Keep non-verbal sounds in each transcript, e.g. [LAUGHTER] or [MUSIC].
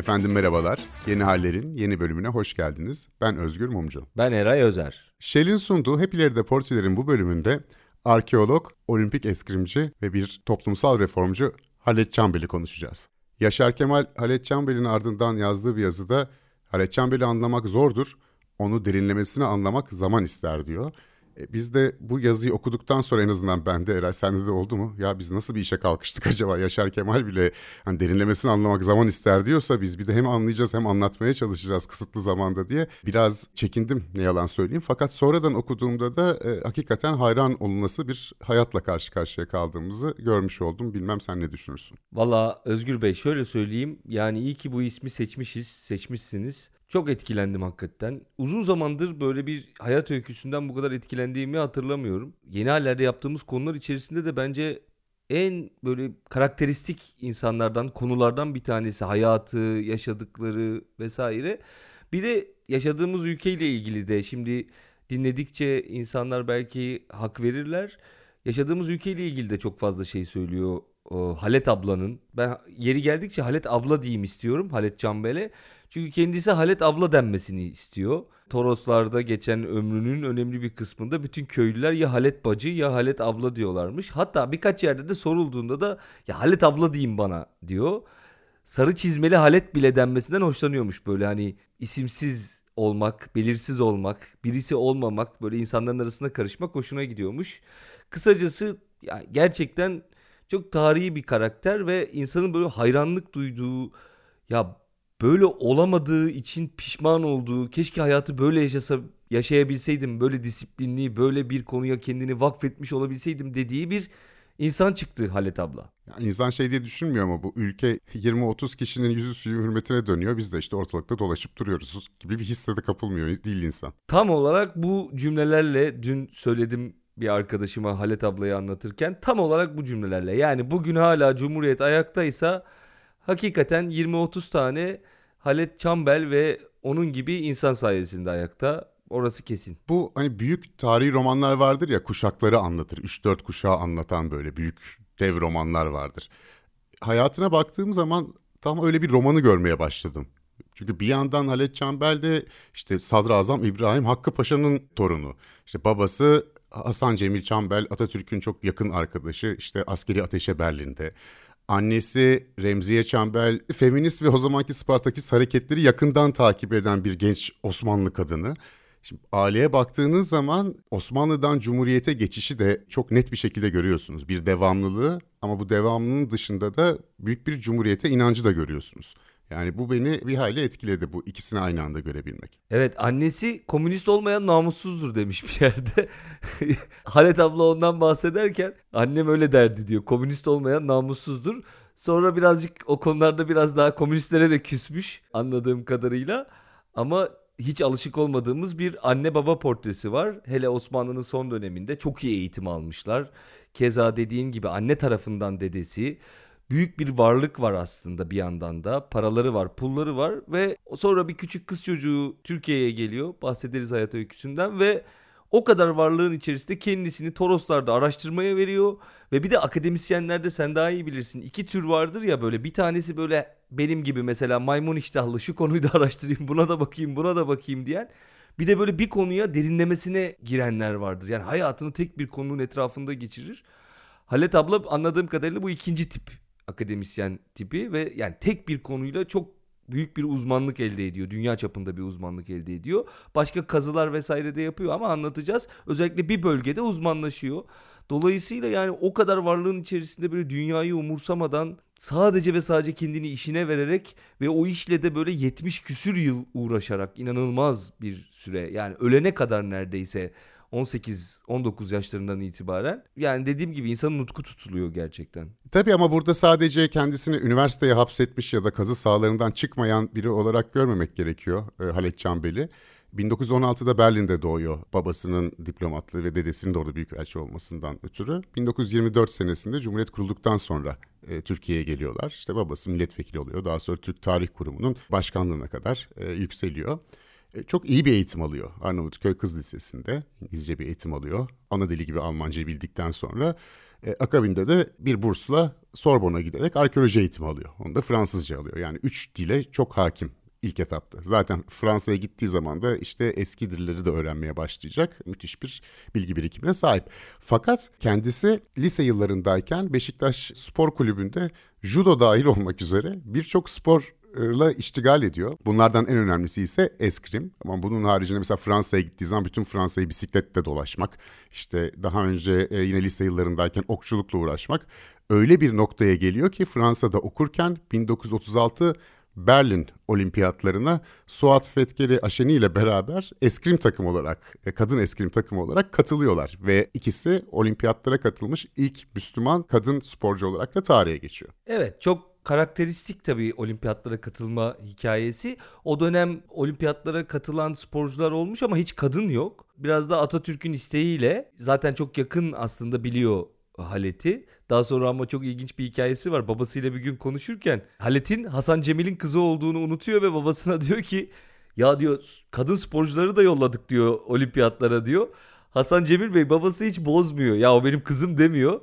Efendim merhabalar. Yeni Haller'in yeni bölümüne hoş geldiniz. Ben Özgür Mumcu. Ben Eray Özer. Shell'in sunduğu Hep İleride Portre'lerin bu bölümünde arkeolog, olimpik eskrimci ve bir toplumsal reformcu Halet Çambel'i konuşacağız. Yaşar Kemal Halet Çambel'in ardından yazdığı bir yazıda Halet Çambel'i anlamak zordur, onu derinlemesine anlamak zaman ister diyor. E, biz de bu yazıyı okuduktan sonra en azından bende Eray sende de oldu mu? Ya biz nasıl bir işe kalkıştık [LAUGHS] acaba? Yaşar Kemal bile hani derinlemesini anlamak zaman ister diyorsa biz bir de hem anlayacağız hem anlatmaya çalışacağız kısıtlı zamanda diye biraz çekindim ne yalan söyleyeyim. Fakat sonradan okuduğumda da e, hakikaten hayran olunması bir hayatla karşı karşıya kaldığımızı görmüş oldum. Bilmem sen ne düşünürsün? Valla Özgür Bey şöyle söyleyeyim. Yani iyi ki bu ismi seçmişiz, seçmişsiniz. Çok etkilendim hakikaten. Uzun zamandır böyle bir hayat öyküsünden bu kadar etkilendiğimi hatırlamıyorum. Yeni hallerde yaptığımız konular içerisinde de bence en böyle karakteristik insanlardan, konulardan bir tanesi hayatı, yaşadıkları vesaire. Bir de yaşadığımız ülkeyle ilgili de şimdi dinledikçe insanlar belki hak verirler. Yaşadığımız ülkeyle ilgili de çok fazla şey söylüyor o Halet ablanın. Ben yeri geldikçe Halet abla diyeyim istiyorum Halet Canbel'e. Çünkü kendisi Halet abla denmesini istiyor. Toroslarda geçen ömrünün önemli bir kısmında bütün köylüler ya Halet bacı ya Halet abla diyorlarmış. Hatta birkaç yerde de sorulduğunda da ya Halet abla diyeyim bana diyor. Sarı çizmeli Halet bile denmesinden hoşlanıyormuş böyle hani isimsiz olmak, belirsiz olmak, birisi olmamak, böyle insanların arasında karışmak hoşuna gidiyormuş. Kısacası ya gerçekten çok tarihi bir karakter ve insanın böyle hayranlık duyduğu ya böyle olamadığı için pişman olduğu, keşke hayatı böyle yaşasa yaşayabilseydim, böyle disiplinli, böyle bir konuya kendini vakfetmiş olabilseydim dediği bir insan çıktı Halet abla. Yani insan şey diye düşünmüyor ama bu ülke 20-30 kişinin yüzü suyu hürmetine dönüyor. Biz de işte ortalıkta dolaşıp duruyoruz gibi bir hisse de kapılmıyor değil insan. Tam olarak bu cümlelerle dün söyledim bir arkadaşıma Halet ablayı anlatırken tam olarak bu cümlelerle. Yani bugün hala Cumhuriyet ayaktaysa hakikaten 20-30 tane Halet Çambel ve onun gibi insan sayesinde ayakta. Orası kesin. Bu hani büyük tarihi romanlar vardır ya kuşakları anlatır. 3-4 kuşağı anlatan böyle büyük dev romanlar vardır. Hayatına baktığım zaman tam öyle bir romanı görmeye başladım. Çünkü bir yandan Halet Çambel de işte Sadrazam İbrahim Hakkı Paşa'nın torunu. İşte babası Hasan Cemil Çambel Atatürk'ün çok yakın arkadaşı işte askeri ateşe Berlin'de. Annesi Remziye Çambel feminist ve o zamanki Spartakist hareketleri yakından takip eden bir genç Osmanlı kadını. Şimdi aileye baktığınız zaman Osmanlı'dan Cumhuriyete geçişi de çok net bir şekilde görüyorsunuz. Bir devamlılığı ama bu devamlılığın dışında da büyük bir Cumhuriyete inancı da görüyorsunuz. Yani bu beni bir hayli etkiledi bu ikisini aynı anda görebilmek. Evet annesi komünist olmayan namussuzdur demiş bir yerde. [LAUGHS] Halet abla ondan bahsederken annem öyle derdi diyor. Komünist olmayan namussuzdur. Sonra birazcık o konularda biraz daha komünistlere de küsmüş anladığım kadarıyla. Ama hiç alışık olmadığımız bir anne baba portresi var. Hele Osmanlı'nın son döneminde çok iyi eğitim almışlar. Keza dediğin gibi anne tarafından dedesi büyük bir varlık var aslında bir yandan da. Paraları var, pulları var ve sonra bir küçük kız çocuğu Türkiye'ye geliyor. Bahsederiz hayat öyküsünden ve o kadar varlığın içerisinde kendisini Toroslarda araştırmaya veriyor. Ve bir de akademisyenlerde sen daha iyi bilirsin. iki tür vardır ya böyle bir tanesi böyle benim gibi mesela maymun iştahlı şu konuyu da [LAUGHS] araştırayım buna da bakayım buna da bakayım diyen. Bir de böyle bir konuya derinlemesine girenler vardır. Yani hayatını tek bir konunun etrafında geçirir. Halet abla anladığım kadarıyla bu ikinci tip akademisyen tipi ve yani tek bir konuyla çok büyük bir uzmanlık elde ediyor. Dünya çapında bir uzmanlık elde ediyor. Başka kazılar vesaire de yapıyor ama anlatacağız. Özellikle bir bölgede uzmanlaşıyor. Dolayısıyla yani o kadar varlığın içerisinde böyle dünyayı umursamadan sadece ve sadece kendini işine vererek ve o işle de böyle 70 küsür yıl uğraşarak inanılmaz bir süre yani ölene kadar neredeyse 18-19 yaşlarından itibaren. Yani dediğim gibi insanın nutku tutuluyor gerçekten. Tabii ama burada sadece kendisini üniversiteye hapsetmiş ya da kazı sahalarından çıkmayan biri olarak görmemek gerekiyor e, Halet Çambeli. 1916'da Berlin'de doğuyor babasının diplomatlığı ve dedesinin de orada büyükelçi olmasından ötürü. 1924 senesinde Cumhuriyet kurulduktan sonra e, Türkiye'ye geliyorlar. İşte babası milletvekili oluyor. Daha sonra Türk Tarih Kurumu'nun başkanlığına kadar e, yükseliyor. E, çok iyi bir eğitim alıyor Arnavutköy Kız Lisesi'nde. İngilizce bir eğitim alıyor. Ana dili gibi Almancayı bildikten sonra e, akabinde de bir bursla Sorbon'a giderek arkeoloji eğitimi alıyor. Onu da Fransızca alıyor. Yani üç dile çok hakim ilk etapta. Zaten Fransa'ya gittiği zaman da işte eski dilleri de öğrenmeye başlayacak. Müthiş bir bilgi birikimine sahip. Fakat kendisi lise yıllarındayken Beşiktaş Spor Kulübü'nde judo dahil olmak üzere birçok spor la iştigal ediyor. Bunlardan en önemlisi ise eskrim. Ama bunun haricinde mesela Fransa'ya gittiği zaman bütün Fransa'yı bisikletle dolaşmak, işte daha önce e, yine lise yıllarındayken okçulukla uğraşmak öyle bir noktaya geliyor ki Fransa'da okurken 1936 Berlin olimpiyatlarına Suat Fetkeri Aşeni ile beraber eskrim takım olarak, e, kadın eskrim takımı olarak katılıyorlar. Ve ikisi olimpiyatlara katılmış ilk Müslüman kadın sporcu olarak da tarihe geçiyor. Evet çok karakteristik tabii olimpiyatlara katılma hikayesi. O dönem olimpiyatlara katılan sporcular olmuş ama hiç kadın yok. Biraz da Atatürk'ün isteğiyle zaten çok yakın aslında biliyor Halet'i. Daha sonra ama çok ilginç bir hikayesi var. Babasıyla bir gün konuşurken Halet'in Hasan Cemil'in kızı olduğunu unutuyor ve babasına [LAUGHS] diyor ki ya diyor kadın sporcuları da yolladık diyor olimpiyatlara diyor. Hasan Cemil Bey babası hiç bozmuyor. Ya o benim kızım demiyor.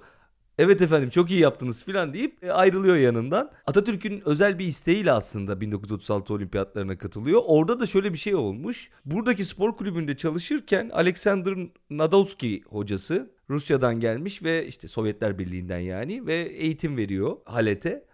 Evet efendim çok iyi yaptınız filan deyip e, ayrılıyor yanından. Atatürk'ün özel bir isteğiyle aslında 1936 olimpiyatlarına katılıyor. Orada da şöyle bir şey olmuş. Buradaki spor kulübünde çalışırken Alexander Nadolski hocası Rusya'dan gelmiş ve işte Sovyetler Birliği'nden yani ve eğitim veriyor Halet'e.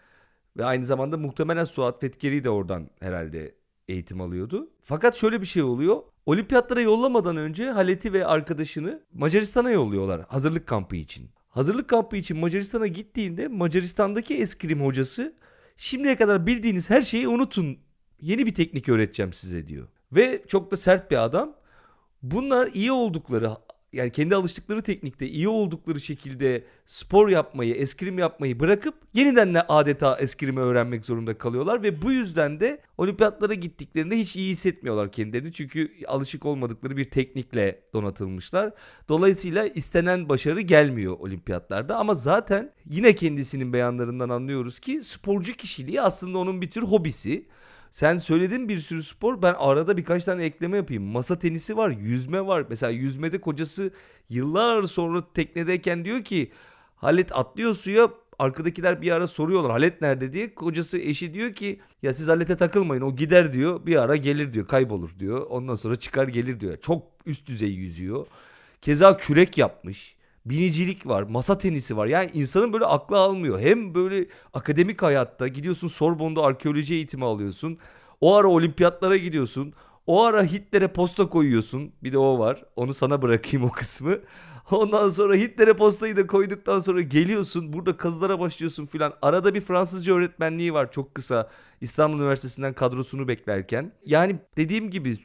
Ve aynı zamanda muhtemelen Suat Fetkeri de oradan herhalde eğitim alıyordu. Fakat şöyle bir şey oluyor. Olimpiyatlara yollamadan önce Halet'i ve arkadaşını Macaristan'a yolluyorlar hazırlık kampı için. Hazırlık kampı için Macaristan'a gittiğinde Macaristan'daki eskrim hocası şimdiye kadar bildiğiniz her şeyi unutun. Yeni bir teknik öğreteceğim size diyor. Ve çok da sert bir adam. Bunlar iyi oldukları yani kendi alıştıkları teknikte iyi oldukları şekilde spor yapmayı, eskrim yapmayı bırakıp yeniden de adeta eskrimi öğrenmek zorunda kalıyorlar ve bu yüzden de olimpiyatlara gittiklerinde hiç iyi hissetmiyorlar kendilerini. Çünkü alışık olmadıkları bir teknikle donatılmışlar. Dolayısıyla istenen başarı gelmiyor olimpiyatlarda ama zaten yine kendisinin beyanlarından anlıyoruz ki sporcu kişiliği aslında onun bir tür hobisi. Sen söyledin bir sürü spor. Ben arada birkaç tane ekleme yapayım. Masa tenisi var, yüzme var. Mesela yüzmede kocası yıllar sonra teknedeyken diyor ki Halet atlıyor suya arkadakiler bir ara soruyorlar Halet nerede diye. Kocası eşi diyor ki ya siz Halet'e takılmayın o gider diyor. Bir ara gelir diyor kaybolur diyor. Ondan sonra çıkar gelir diyor. Çok üst düzey yüzüyor. Keza kürek yapmış binicilik var, masa tenisi var. Yani insanın böyle aklı almıyor. Hem böyle akademik hayatta gidiyorsun Sorbon'da arkeoloji eğitimi alıyorsun. O ara olimpiyatlara gidiyorsun. O ara Hitler'e posta koyuyorsun. Bir de o var. Onu sana bırakayım o kısmı. [LAUGHS] Ondan sonra Hitler'e postayı da koyduktan sonra geliyorsun. Burada kazılara başlıyorsun filan. Arada bir Fransızca öğretmenliği var çok kısa. İstanbul Üniversitesi'nden kadrosunu beklerken. Yani dediğim gibi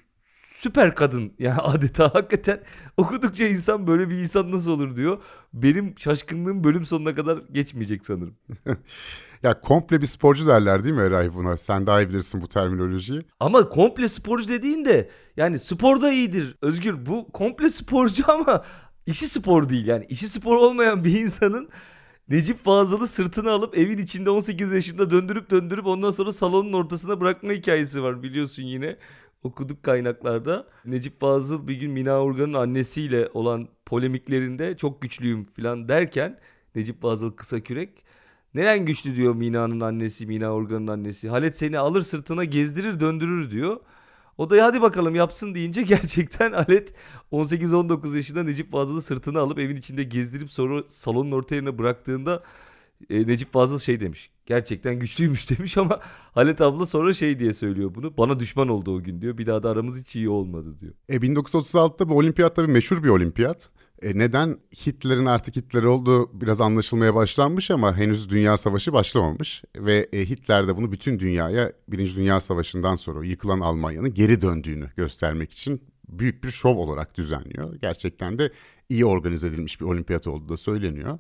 süper kadın [LAUGHS] yani adeta hakikaten okudukça insan böyle bir insan nasıl olur diyor. Benim şaşkınlığım bölüm sonuna kadar geçmeyecek sanırım. [LAUGHS] ya komple bir sporcu derler değil mi Eray buna? Sen daha iyi bilirsin bu terminolojiyi. Ama komple sporcu dediğin de yani sporda iyidir. Özgür bu komple sporcu [LAUGHS] ama işi spor değil yani. işi spor olmayan bir insanın Necip Fazıl'ı sırtına alıp evin içinde 18 yaşında döndürüp döndürüp ondan sonra salonun ortasına bırakma hikayesi var biliyorsun yine okuduk kaynaklarda. Necip Fazıl bir gün Mina Urgan'ın annesiyle olan polemiklerinde çok güçlüyüm falan derken Necip Fazıl kısa kürek neden güçlü diyor Mina'nın annesi, Mina Urgan'ın annesi. Halet seni alır sırtına gezdirir döndürür diyor. O da hadi bakalım yapsın deyince [LAUGHS] gerçekten Halet 18-19 yaşında Necip Fazıl'ı sırtına alıp evin içinde gezdirip sonra salonun orta yerine bıraktığında e, Necip Fazıl şey demiş. Gerçekten güçlüymüş [LAUGHS] demiş ama Halet abla sonra şey diye söylüyor bunu. Bana düşman oldu o gün diyor. Bir daha da aramız hiç iyi olmadı diyor. E 1936'da bu olimpiyat tabii meşhur bir olimpiyat. E neden Hitler'in artık Hitler olduğu biraz anlaşılmaya başlanmış ama henüz Dünya Savaşı başlamamış. Ve e, Hitler de bunu bütün dünyaya Birinci Dünya Savaşı'ndan sonra yıkılan Almanya'nın geri döndüğünü göstermek için büyük bir şov olarak düzenliyor. Gerçekten de iyi organize edilmiş bir olimpiyat olduğu da söyleniyor.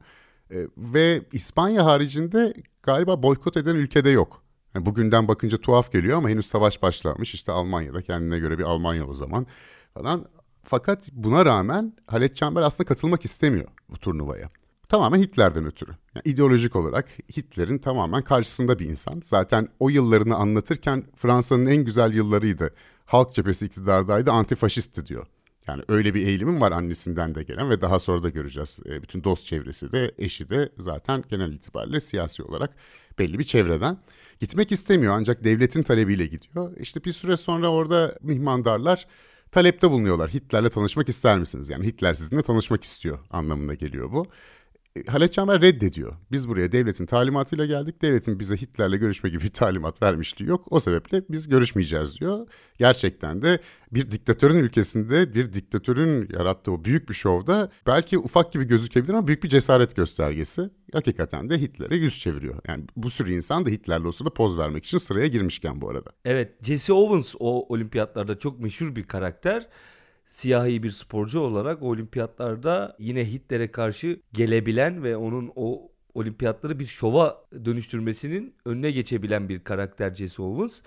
E, ve İspanya haricinde galiba boykot eden ülkede yok. Yani bugünden bakınca tuhaf geliyor ama henüz savaş başlamış. İşte Almanya'da kendine göre bir Almanya o zaman falan. Fakat buna rağmen Halet Çember aslında katılmak istemiyor bu turnuvaya. Tamamen Hitler'den ötürü. Yani ideolojik olarak Hitler'in tamamen karşısında bir insan. Zaten o yıllarını anlatırken Fransa'nın en güzel yıllarıydı. Halk cephesi iktidardaydı antifaşistti diyor. Yani öyle bir eğilimim var annesinden de gelen ve daha sonra da göreceğiz. E, bütün dost çevresi de eşi de zaten genel itibariyle siyasi olarak belli bir çevreden. Gitmek istemiyor ancak devletin talebiyle gidiyor. İşte bir süre sonra orada mihmandarlar talepte bulunuyorlar. Hitler'le tanışmak ister misiniz? Yani Hitler sizinle tanışmak istiyor anlamına geliyor bu. Halet Çamber reddediyor. Biz buraya devletin talimatıyla geldik. Devletin bize Hitler'le görüşme gibi bir talimat vermişliği yok. O sebeple biz görüşmeyeceğiz diyor. Gerçekten de bir diktatörün ülkesinde bir diktatörün yarattığı o büyük bir şovda belki ufak gibi gözükebilir ama büyük bir cesaret göstergesi. Hakikaten de Hitler'e yüz çeviriyor. Yani bu sürü insan da Hitler'le o sırada poz vermek için sıraya girmişken bu arada. Evet Jesse Owens o olimpiyatlarda çok meşhur bir karakter siyahi bir sporcu olarak olimpiyatlarda yine Hitler'e karşı gelebilen ve onun o olimpiyatları bir şova dönüştürmesinin önüne geçebilen bir karakter Jesse Owens.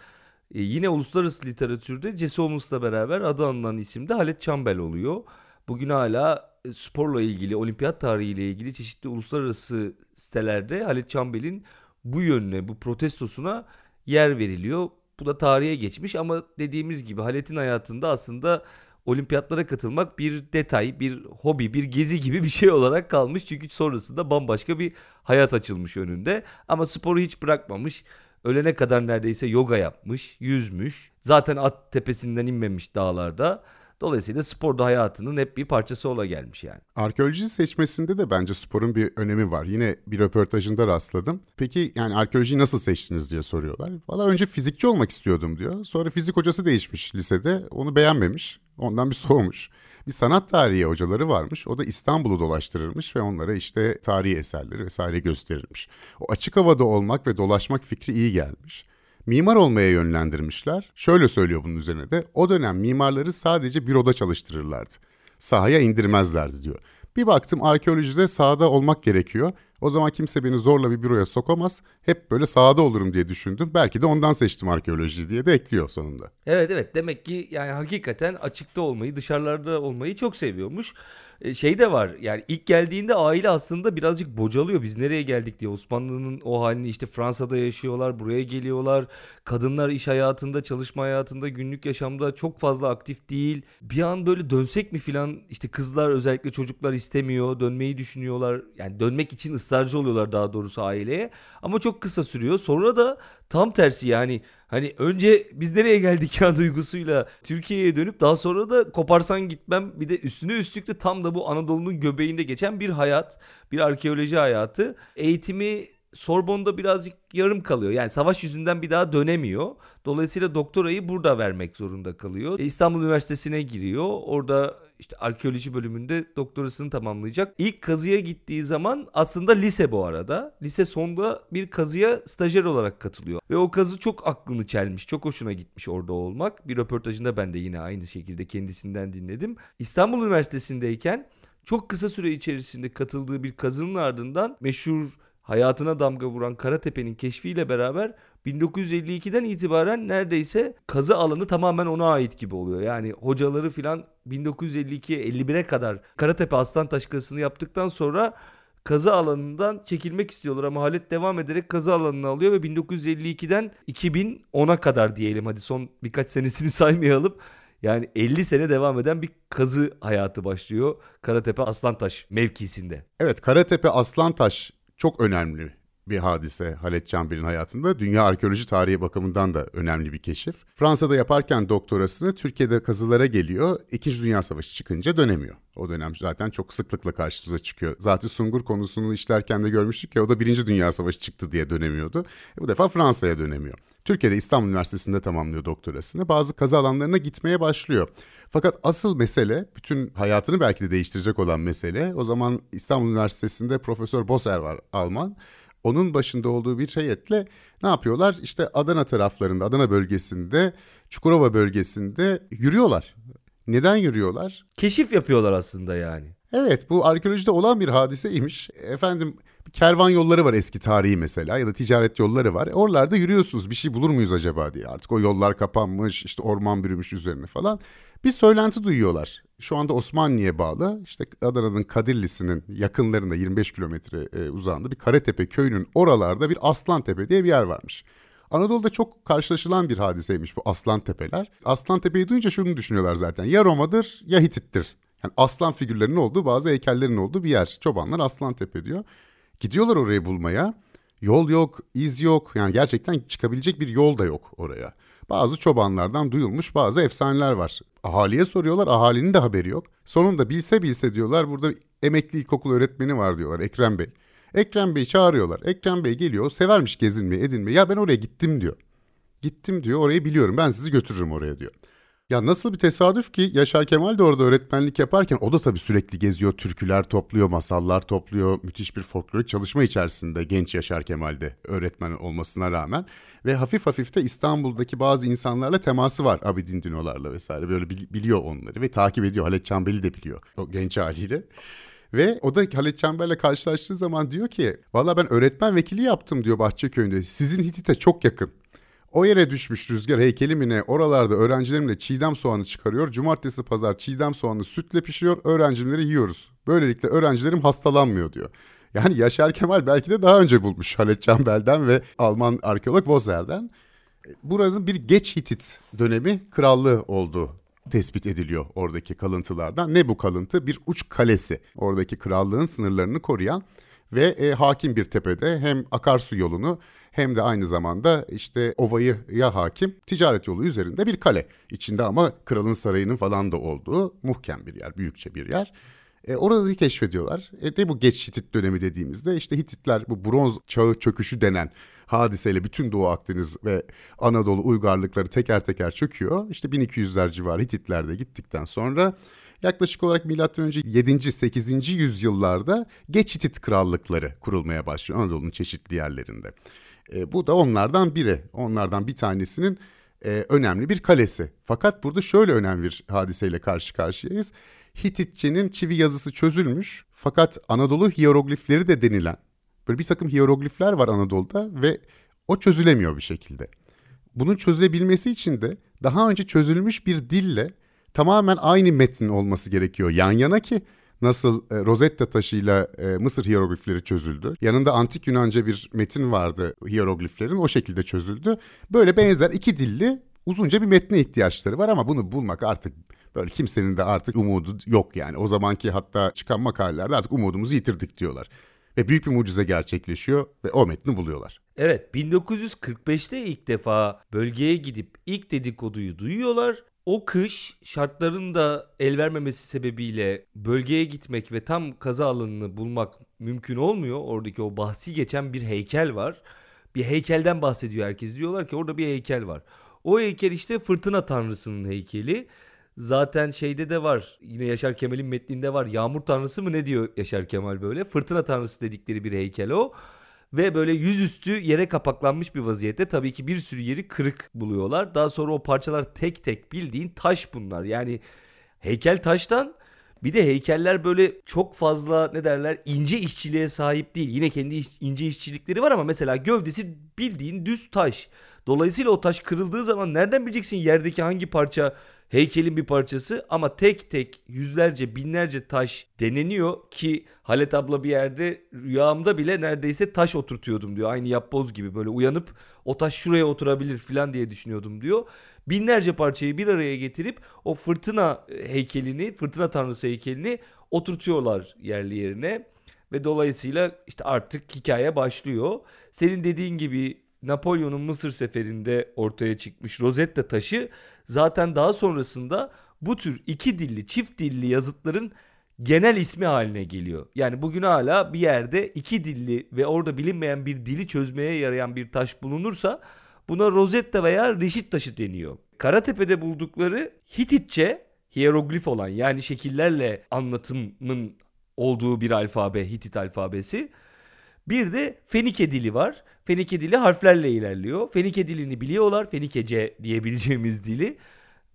Ee, yine uluslararası literatürde Jesse Owens'la beraber adı anılan isim de Halet Çambel oluyor. Bugün hala e, sporla ilgili, olimpiyat tarihiyle ilgili çeşitli uluslararası sitelerde Halet Çambel'in bu yönüne, bu protestosuna yer veriliyor. Bu da tarihe geçmiş ama dediğimiz gibi Halet'in hayatında aslında olimpiyatlara katılmak bir detay, bir hobi, bir gezi gibi bir şey olarak kalmış. Çünkü sonrasında bambaşka bir hayat açılmış önünde. Ama sporu hiç bırakmamış. Ölene kadar neredeyse yoga yapmış, yüzmüş. Zaten at tepesinden inmemiş dağlarda. Dolayısıyla sporda hayatının hep bir parçası ola gelmiş yani. Arkeoloji seçmesinde de bence sporun bir önemi var. Yine bir röportajında rastladım. Peki yani arkeolojiyi nasıl seçtiniz diye soruyorlar. Valla önce fizikçi olmak istiyordum diyor. Sonra fizik hocası değişmiş lisede. Onu beğenmemiş. Ondan bir soğumuş. Bir sanat tarihi hocaları varmış. O da İstanbul'u dolaştırırmış ve onlara işte tarihi eserleri vesaire gösterirmiş. O açık havada olmak ve dolaşmak fikri iyi gelmiş. Mimar olmaya yönlendirmişler. Şöyle söylüyor bunun üzerine de. O dönem mimarları sadece büroda çalıştırırlardı. Sahaya indirmezlerdi diyor. Bir baktım arkeolojide sahada olmak gerekiyor. O zaman kimse beni zorla bir büroya sokamaz. Hep böyle sahada olurum diye düşündüm. Belki de ondan seçtim arkeoloji diye de ekliyor sonunda. Evet evet demek ki yani hakikaten açıkta olmayı dışarılarda olmayı çok seviyormuş. E, şey de var yani ilk geldiğinde aile aslında birazcık bocalıyor. Biz nereye geldik diye Osmanlı'nın o halini işte Fransa'da yaşıyorlar buraya geliyorlar. Kadınlar iş hayatında çalışma hayatında günlük yaşamda çok fazla aktif değil. Bir an böyle dönsek mi filan işte kızlar özellikle çocuklar istemiyor dönmeyi düşünüyorlar. Yani dönmek için ısrarcı oluyorlar daha doğrusu aileye. Ama çok kısa sürüyor. Sonra da tam tersi yani Hani önce biz nereye geldik [LAUGHS] ya duygusuyla Türkiye'ye dönüp daha sonra da koparsan gitmem bir de üstüne üstlük de tam da bu Anadolu'nun göbeğinde geçen bir hayat, bir arkeoloji hayatı. Eğitimi Sorbon'da birazcık yarım kalıyor. Yani savaş yüzünden bir daha dönemiyor. Dolayısıyla doktorayı burada vermek zorunda kalıyor. E, İstanbul Üniversitesi'ne giriyor. Orada işte arkeoloji bölümünde doktorasını tamamlayacak. İlk kazıya gittiği zaman aslında lise bu arada. Lise sonunda bir kazıya stajyer olarak katılıyor. Ve o kazı çok aklını çelmiş. Çok hoşuna gitmiş orada olmak. Bir röportajında ben de yine aynı şekilde kendisinden dinledim. İstanbul Üniversitesi'ndeyken çok kısa süre içerisinde katıldığı bir kazının ardından meşhur hayatına damga vuran Karatepe'nin keşfiyle beraber 1952'den itibaren neredeyse kazı alanı tamamen ona ait gibi oluyor. Yani hocaları filan 1952'ye 51'e kadar Karatepe Aslan Taş kazısını yaptıktan sonra kazı alanından çekilmek istiyorlar ama Halit devam ederek kazı alanını alıyor ve 1952'den 2010'a kadar diyelim hadi son birkaç senesini [LAUGHS] saymayalım. Yani 50 sene devam eden bir kazı hayatı başlıyor Karatepe Aslantaş mevkisinde. Evet Karatepe Aslantaş çok önemli bir hadise Halet Çamber'in hayatında. Dünya arkeoloji tarihi bakımından da önemli bir keşif. Fransa'da yaparken doktorasını Türkiye'de kazılara geliyor. İkinci Dünya Savaşı çıkınca dönemiyor. O dönem zaten çok sıklıkla karşımıza çıkıyor. Zaten Sungur konusunu işlerken de görmüştük ya o da Birinci Dünya Savaşı çıktı diye dönemiyordu. E bu defa Fransa'ya dönemiyor. Türkiye'de İstanbul Üniversitesi'nde tamamlıyor doktorasını. Bazı kazı alanlarına gitmeye başlıyor. Fakat asıl mesele, bütün hayatını belki de değiştirecek olan mesele, o zaman İstanbul Üniversitesi'nde Profesör Boser var Alman. Onun başında olduğu bir heyetle ne yapıyorlar? İşte Adana taraflarında, Adana bölgesinde, Çukurova bölgesinde yürüyorlar. Neden yürüyorlar? Keşif yapıyorlar aslında yani. Evet bu arkeolojide olan bir hadiseymiş. Efendim kervan yolları var eski tarihi mesela ya da ticaret yolları var. Oralarda yürüyorsunuz bir şey bulur muyuz acaba diye. Artık o yollar kapanmış işte orman bürümüş üzerine falan. Bir söylenti duyuyorlar. Şu anda Osmanlı'ya bağlı işte Adana'nın Kadirlisi'nin yakınlarında 25 kilometre e, uzağında bir Karetepe köyünün oralarda bir Aslantepe diye bir yer varmış. Anadolu'da çok karşılaşılan bir hadiseymiş bu aslan tepeler. Aslan tepeyi duyunca şunu düşünüyorlar zaten. Ya Roma'dır ya Hitit'tir. Yani aslan figürlerinin olduğu bazı heykellerin olduğu bir yer. Çobanlar aslan tepe diyor. Gidiyorlar orayı bulmaya. Yol yok, iz yok. Yani gerçekten çıkabilecek bir yol da yok oraya. Bazı çobanlardan duyulmuş bazı efsaneler var. Ahaliye soruyorlar, ahalinin de haberi yok. Sonunda bilse bilse diyorlar burada emekli ilkokul öğretmeni var diyorlar Ekrem Bey. Ekrem Bey'i çağırıyorlar. Ekrem Bey geliyor, severmiş gezinmeyi, edinmeyi. Ya ben oraya gittim diyor. Gittim diyor, orayı biliyorum. Ben sizi götürürüm oraya diyor. Ya nasıl bir tesadüf ki Yaşar Kemal de orada öğretmenlik yaparken o da tabii sürekli geziyor, türküler topluyor, masallar topluyor. Müthiş bir folklorik çalışma içerisinde genç Yaşar Kemal'de öğretmen olmasına rağmen. Ve hafif hafif de İstanbul'daki bazı insanlarla teması var Abidin Dino'larla vesaire. Böyle biliyor onları ve takip ediyor. Halet Çambeli de biliyor o genç haliyle. Ve o da Halit Çember'le karşılaştığı zaman diyor ki valla ben öğretmen vekili yaptım diyor Bahçeköy'ünde. Sizin Hitit'e çok yakın. O yere düşmüş rüzgar heykeli mi ne oralarda öğrencilerimle çiğdem soğanı çıkarıyor. Cumartesi pazar çiğdem soğanı sütle pişiriyor öğrencileri yiyoruz. Böylelikle öğrencilerim hastalanmıyor diyor. Yani Yaşar Kemal belki de daha önce bulmuş Halet Çembel'den ve Alman arkeolog Bozer'den. Buranın bir geç Hitit dönemi krallığı olduğu tespit ediliyor oradaki kalıntılardan. Ne bu kalıntı? Bir uç kalesi. Oradaki krallığın sınırlarını koruyan ve e, hakim bir tepede hem akarsu yolunu hem de aynı zamanda işte ovayı ya hakim ticaret yolu üzerinde bir kale. İçinde ama kralın sarayının falan da olduğu muhkem bir yer, büyükçe bir yer. E, orada keşfediyorlar. E, ne bu geç Hitit dönemi dediğimizde işte Hititler bu bronz çağı çöküşü denen hadiseyle bütün Doğu Akdeniz ve Anadolu uygarlıkları teker teker çöküyor. İşte 1200'ler civarı Hititler de gittikten sonra yaklaşık olarak M.Ö. 7. 8. yüzyıllarda geç Hitit krallıkları kurulmaya başlıyor Anadolu'nun çeşitli yerlerinde. E, bu da onlardan biri. Onlardan bir tanesinin e, önemli bir kalesi. Fakat burada şöyle önemli bir hadiseyle karşı karşıyayız. Hititçenin çivi yazısı çözülmüş fakat Anadolu hieroglifleri de denilen böyle bir takım hieroglifler var Anadolu'da ve o çözülemiyor bir şekilde. Bunun çözülebilmesi için de daha önce çözülmüş bir dille tamamen aynı metin olması gerekiyor yan yana ki nasıl e, Rosetta taşıyla e, Mısır hieroglifleri çözüldü. Yanında antik Yunanca bir metin vardı hierogliflerin o şekilde çözüldü. Böyle benzer iki dilli uzunca bir metne ihtiyaçları var ama bunu bulmak artık böyle kimsenin de artık umudu yok yani. O zamanki hatta çıkan makalelerde artık umudumuzu yitirdik diyorlar. Ve büyük bir mucize gerçekleşiyor ve o metni buluyorlar. Evet 1945'te ilk defa bölgeye gidip ilk dedikoduyu duyuyorlar o kış şartların da el vermemesi sebebiyle bölgeye gitmek ve tam kaza alanını bulmak mümkün olmuyor. Oradaki o bahsi geçen bir heykel var. Bir heykelden bahsediyor herkes. Diyorlar ki orada bir heykel var. O heykel işte fırtına tanrısının heykeli. Zaten şeyde de var. Yine Yaşar Kemal'in metninde var. Yağmur tanrısı mı ne diyor Yaşar Kemal böyle? Fırtına tanrısı dedikleri bir heykel o ve böyle yüzüstü yere kapaklanmış bir vaziyette tabii ki bir sürü yeri kırık buluyorlar. Daha sonra o parçalar tek tek bildiğin taş bunlar. Yani heykel taştan bir de heykeller böyle çok fazla ne derler ince işçiliğe sahip değil. Yine kendi ince işçilikleri var ama mesela gövdesi bildiğin düz taş. Dolayısıyla o taş kırıldığı zaman nereden bileceksin yerdeki hangi parça heykelin bir parçası ama tek tek yüzlerce binlerce taş deneniyor ki Halet abla bir yerde rüyamda bile neredeyse taş oturtuyordum diyor. Aynı yapboz gibi böyle uyanıp o taş şuraya oturabilir falan diye düşünüyordum diyor. Binlerce parçayı bir araya getirip o fırtına heykelini, fırtına tanrısı heykelini oturtuyorlar yerli yerine. Ve dolayısıyla işte artık hikaye başlıyor. Senin dediğin gibi Napolyon'un Mısır seferinde ortaya çıkmış Rosetta taşı zaten daha sonrasında bu tür iki dilli, çift dilli yazıtların genel ismi haline geliyor. Yani bugün hala bir yerde iki dilli ve orada bilinmeyen bir dili çözmeye yarayan bir taş bulunursa buna Rosetta veya Reşit taşı deniyor. Karatepe'de buldukları Hititçe hieroglif olan yani şekillerle anlatımın olduğu bir alfabe Hitit alfabesi. Bir de Fenike dili var. Fenike dili harflerle ilerliyor. Fenike dilini biliyorlar. Fenikece diyebileceğimiz dili.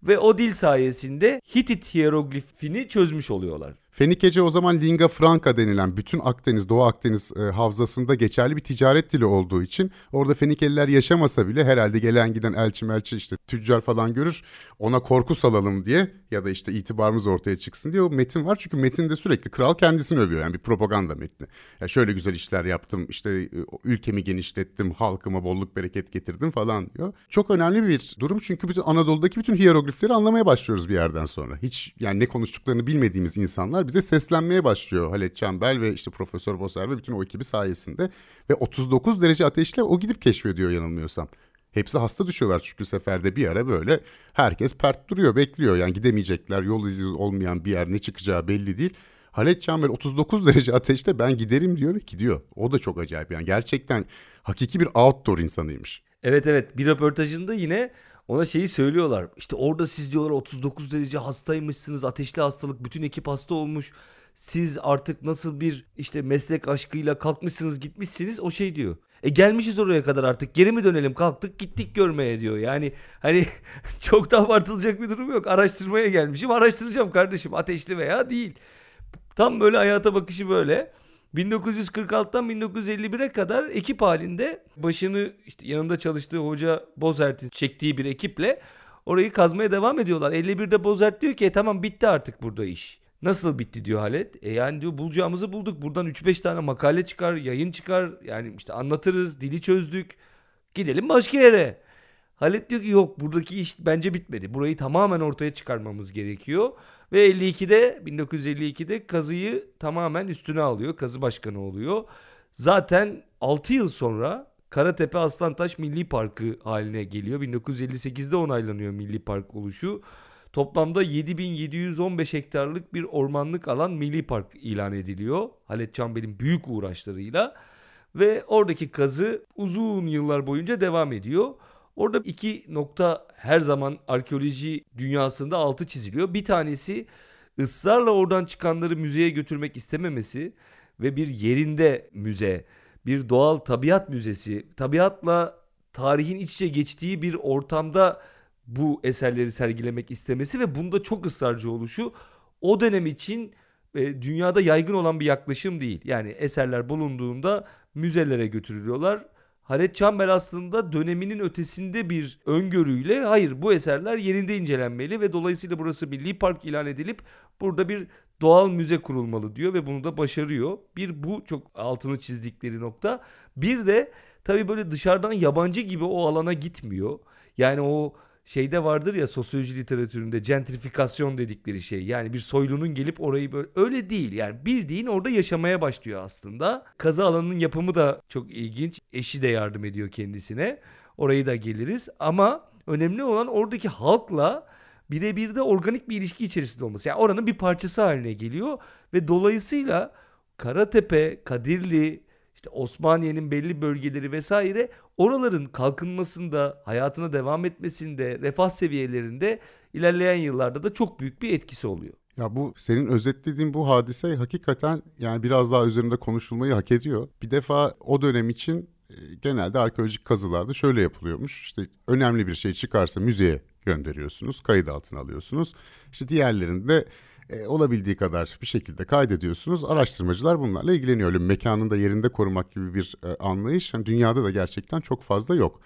Ve o dil sayesinde Hitit hieroglifini çözmüş oluyorlar. Fenikece o zaman lingua franca denilen bütün Akdeniz, Doğu Akdeniz e, havzasında geçerli bir ticaret dili olduğu için orada Fenikeliler yaşamasa bile herhalde gelen giden elçi melçi işte tüccar falan görür ona korku salalım diye ya da işte itibarımız ortaya çıksın diye o metin var. Çünkü metinde sürekli kral kendisini övüyor yani bir propaganda metni. Ya şöyle güzel işler yaptım işte e, ülkemi genişlettim halkıma bolluk bereket getirdim falan diyor. Çok önemli bir durum çünkü bütün Anadolu'daki bütün hieroglifleri anlamaya başlıyoruz bir yerden sonra. Hiç yani ne konuştuklarını bilmediğimiz insanlar bize seslenmeye başlıyor. Halet Çembel ve işte Profesör Boser ve bütün o ekibi sayesinde. Ve 39 derece ateşle o gidip keşfediyor yanılmıyorsam. Hepsi hasta düşüyorlar çünkü seferde bir ara böyle herkes pert duruyor bekliyor. Yani gidemeyecekler yol izi olmayan bir yer ne çıkacağı belli değil. Halet Çembel 39 derece ateşte ben giderim diyor ve gidiyor. O da çok acayip yani gerçekten hakiki bir outdoor insanıymış. Evet evet bir röportajında yine ona şeyi söylüyorlar. İşte orada siz diyorlar 39 derece hastaymışsınız. Ateşli hastalık. Bütün ekip hasta olmuş. Siz artık nasıl bir işte meslek aşkıyla kalkmışsınız gitmişsiniz. O şey diyor. E gelmişiz oraya kadar artık geri mi dönelim kalktık gittik görmeye diyor. Yani hani [LAUGHS] çok da abartılacak bir durum yok. Araştırmaya gelmişim araştıracağım kardeşim ateşli veya değil. Tam böyle hayata bakışı böyle. 1946'dan 1951'e kadar ekip halinde başını işte yanında çalıştığı hoca Bozert'in çektiği bir ekiple orayı kazmaya devam ediyorlar. 51'de Bozert diyor ki e, tamam bitti artık burada iş. Nasıl bitti diyor Halet. E yani diyor bulacağımızı bulduk. Buradan 3-5 tane makale çıkar, yayın çıkar. Yani işte anlatırız, dili çözdük. Gidelim başka yere. Halet diyor ki yok buradaki iş bence bitmedi. Burayı tamamen ortaya çıkarmamız gerekiyor. Ve 52'de 1952'de kazıyı tamamen üstüne alıyor. Kazı başkanı oluyor. Zaten 6 yıl sonra Karatepe Aslantaş Milli Parkı haline geliyor. 1958'de onaylanıyor Milli Park oluşu. Toplamda 7715 hektarlık bir ormanlık alan Milli Park ilan ediliyor. Halet Çambel'in büyük uğraşlarıyla. Ve oradaki kazı uzun yıllar boyunca devam ediyor. Orada iki nokta her zaman arkeoloji dünyasında altı çiziliyor. Bir tanesi ısrarla oradan çıkanları müzeye götürmek istememesi ve bir yerinde müze, bir doğal tabiat müzesi, tabiatla tarihin iç içe geçtiği bir ortamda bu eserleri sergilemek istemesi ve bunda çok ısrarcı oluşu o dönem için e, dünyada yaygın olan bir yaklaşım değil. Yani eserler bulunduğunda müzelere götürülüyorlar Halet Çambel aslında döneminin ötesinde bir öngörüyle hayır bu eserler yerinde incelenmeli ve dolayısıyla burası milli park ilan edilip burada bir doğal müze kurulmalı diyor ve bunu da başarıyor. Bir bu çok altını çizdikleri nokta. Bir de tabii böyle dışarıdan yabancı gibi o alana gitmiyor. Yani o şeyde vardır ya sosyoloji literatüründe gentrifikasyon dedikleri şey. Yani bir soylunun gelip orayı böyle öyle değil. Yani bildiğin orada yaşamaya başlıyor aslında. Kazı alanının yapımı da çok ilginç. Eşi de yardım ediyor kendisine. Orayı da geliriz ama önemli olan oradaki halkla birebir de organik bir ilişki içerisinde olması. Yani oranın bir parçası haline geliyor ve dolayısıyla Karatepe, Kadirli, işte Osmaniye'nin belli bölgeleri vesaire oraların kalkınmasında, hayatına devam etmesinde, refah seviyelerinde ilerleyen yıllarda da çok büyük bir etkisi oluyor. Ya bu senin özetlediğin bu hadise hakikaten yani biraz daha üzerinde konuşulmayı hak ediyor. Bir defa o dönem için e, genelde arkeolojik kazılarda şöyle yapılıyormuş. İşte önemli bir şey çıkarsa müzeye gönderiyorsunuz, kayıt altına alıyorsunuz. İşte diğerlerinde e, olabildiği kadar bir şekilde kaydediyorsunuz. Araştırmacılar bunlarla ilgileniyor. Öyle mekanın da yerinde korumak gibi bir e, anlayış yani dünyada da gerçekten çok fazla yok.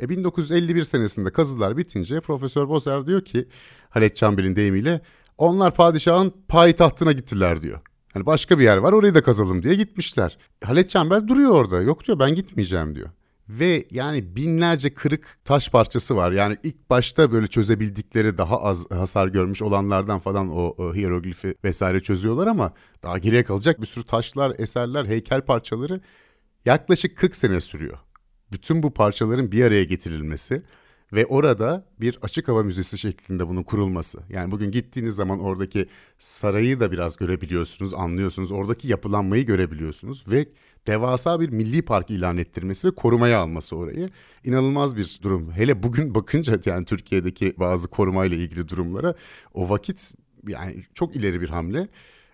E, 1951 senesinde kazılar bitince Profesör Bozer diyor ki Halet Çambel'in deyimiyle onlar padişahın payitahtına gittiler diyor. Hani başka bir yer var orayı da kazalım diye gitmişler. Halet Çembel duruyor orada. Yok diyor ben gitmeyeceğim diyor ve yani binlerce kırık taş parçası var. Yani ilk başta böyle çözebildikleri daha az hasar görmüş olanlardan falan o, o hieroglifi vesaire çözüyorlar ama daha geriye kalacak bir sürü taşlar, eserler, heykel parçaları yaklaşık 40 sene sürüyor. Bütün bu parçaların bir araya getirilmesi ve orada bir açık hava müzesi şeklinde bunun kurulması. Yani bugün gittiğiniz zaman oradaki sarayı da biraz görebiliyorsunuz, anlıyorsunuz. Oradaki yapılanmayı görebiliyorsunuz ve devasa bir milli park ilan ettirmesi ve korumaya alması orayı inanılmaz bir durum. Hele bugün bakınca [LAUGHS] yani Türkiye'deki bazı korumayla ilgili durumlara o vakit yani çok ileri bir hamle.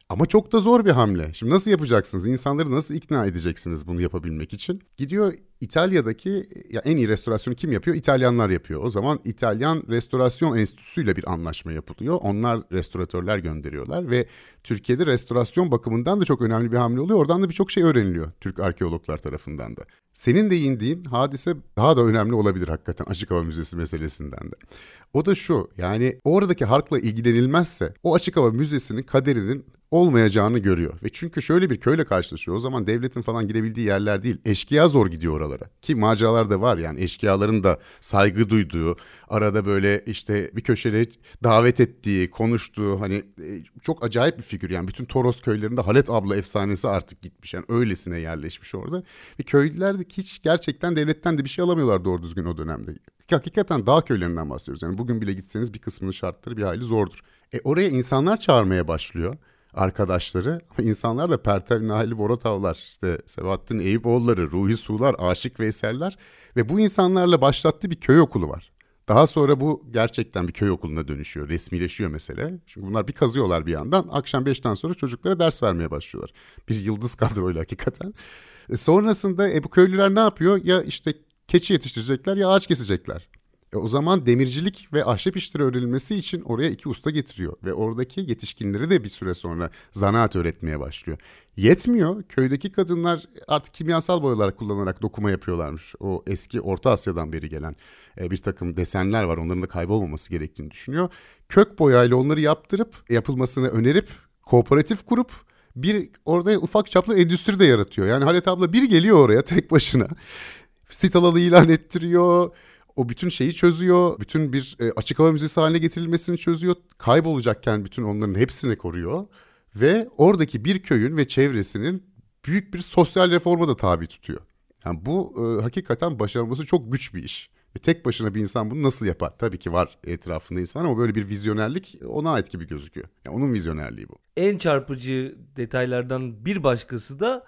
Ama çok da zor bir hamle. Şimdi nasıl yapacaksınız? İnsanları nasıl ikna edeceksiniz bunu yapabilmek için? Gidiyor İtalya'daki ya en iyi restorasyonu kim yapıyor? İtalyanlar yapıyor. O zaman İtalyan Restorasyon Enstitüsü ile bir anlaşma yapılıyor. Onlar restoratörler gönderiyorlar ve Türkiye'de restorasyon bakımından da çok önemli bir hamle oluyor. Oradan da birçok şey öğreniliyor Türk arkeologlar tarafından da. Senin de indiğin hadise daha da önemli olabilir hakikaten Açık Hava Müzesi meselesinden de. O da şu yani oradaki halkla ilgilenilmezse o Açık Hava Müzesi'nin kaderinin olmayacağını görüyor. Ve çünkü şöyle bir köyle karşılaşıyor. O zaman devletin falan girebildiği yerler değil. Eşkıya zor gidiyor oralara. Ki maceralar da var yani eşkıyaların da saygı duyduğu, arada böyle işte bir köşede davet ettiği, konuştuğu hani e, çok acayip bir figür. Yani bütün Toros köylerinde Halet abla efsanesi artık gitmiş. Yani öylesine yerleşmiş orada. Ve köylüler de hiç gerçekten devletten de bir şey alamıyorlar doğru düzgün o dönemde. Hakikaten dağ köylerinden bahsediyoruz. Yani bugün bile gitseniz bir kısmının şartları bir hayli zordur. E oraya insanlar çağırmaya başlıyor arkadaşları. İnsanlar da Pertev Nahili Boratavlar, işte Sebahattin Eyüpoğulları, Ruhi Sular, Aşık Veyseller ve bu insanlarla başlattığı bir köy okulu var. Daha sonra bu gerçekten bir köy okuluna dönüşüyor, resmileşiyor mesele. Çünkü bunlar bir kazıyorlar bir yandan. Akşam beşten sonra çocuklara ders vermeye başlıyorlar. Bir yıldız [LAUGHS] kadroyla hakikaten. E sonrasında e, bu köylüler ne yapıyor? Ya işte keçi yetiştirecekler ya ağaç kesecekler. E o zaman demircilik ve ahşap işleri öğrenilmesi için oraya iki usta getiriyor ve oradaki yetişkinleri de bir süre sonra zanaat öğretmeye başlıyor. Yetmiyor. Köydeki kadınlar artık kimyasal boyalar kullanarak dokuma yapıyorlarmış. O eski Orta Asya'dan beri gelen e, bir takım desenler var. Onların da kaybolmaması gerektiğini düşünüyor. Kök boyayla onları yaptırıp yapılmasını önerip kooperatif kurup bir orada ufak çaplı endüstri de yaratıyor. Yani Halet abla bir geliyor oraya tek başına. Sit alanı ilan ettiriyor o bütün şeyi çözüyor. Bütün bir e, açık hava müzesi haline getirilmesini çözüyor. Kaybolacakken bütün onların hepsini koruyor. Ve oradaki bir köyün ve çevresinin büyük bir sosyal reforma da tabi tutuyor. Yani bu e, hakikaten başarılması çok güç bir iş. Ve tek başına bir insan bunu nasıl yapar? Tabii ki var etrafında insan ama böyle bir vizyonerlik ona ait gibi gözüküyor. Yani onun vizyonerliği bu. En çarpıcı detaylardan bir başkası da